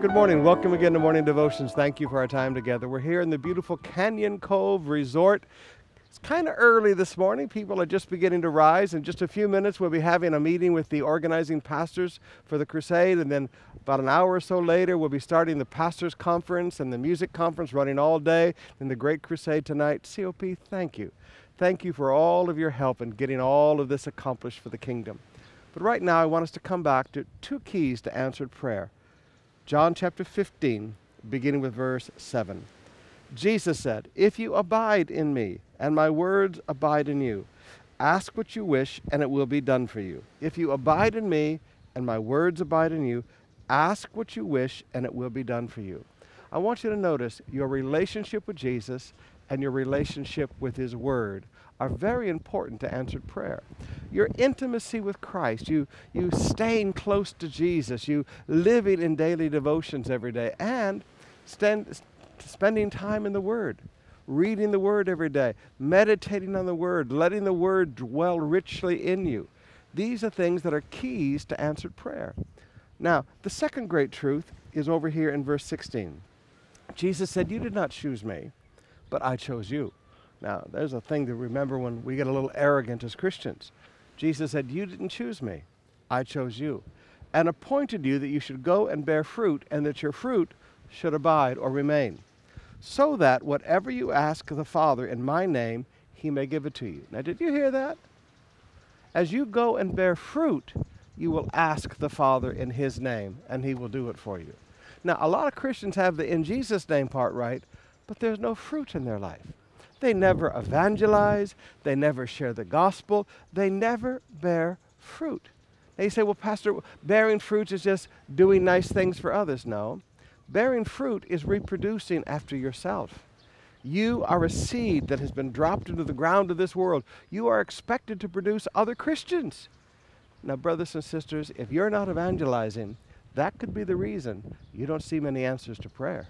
Good morning. Welcome again to Morning Devotions. Thank you for our time together. We're here in the beautiful Canyon Cove Resort. It's kind of early this morning. People are just beginning to rise. In just a few minutes, we'll be having a meeting with the organizing pastors for the crusade. And then about an hour or so later, we'll be starting the pastors' conference and the music conference running all day in the great crusade tonight. COP, thank you. Thank you for all of your help in getting all of this accomplished for the kingdom. But right now, I want us to come back to two keys to answered prayer. John chapter 15, beginning with verse 7. Jesus said, If you abide in me, and my words abide in you, ask what you wish, and it will be done for you. If you abide in me, and my words abide in you, ask what you wish, and it will be done for you. I want you to notice your relationship with Jesus and your relationship with His Word are very important to answered prayer. Your intimacy with Christ, you, you staying close to Jesus, you living in daily devotions every day, and stand, spending time in the Word, reading the Word every day, meditating on the Word, letting the Word dwell richly in you. These are things that are keys to answered prayer. Now, the second great truth is over here in verse 16. Jesus said, You did not choose me, but I chose you. Now, there's a thing to remember when we get a little arrogant as Christians. Jesus said, You didn't choose me, I chose you, and appointed you that you should go and bear fruit, and that your fruit should abide or remain, so that whatever you ask the Father in my name, he may give it to you. Now, did you hear that? As you go and bear fruit, you will ask the Father in his name, and he will do it for you. Now, a lot of Christians have the in Jesus' name part right, but there's no fruit in their life. They never evangelize. They never share the gospel. They never bear fruit. They say, well, Pastor, bearing fruit is just doing nice things for others. No. Bearing fruit is reproducing after yourself. You are a seed that has been dropped into the ground of this world. You are expected to produce other Christians. Now, brothers and sisters, if you're not evangelizing, that could be the reason you don't see many answers to prayer.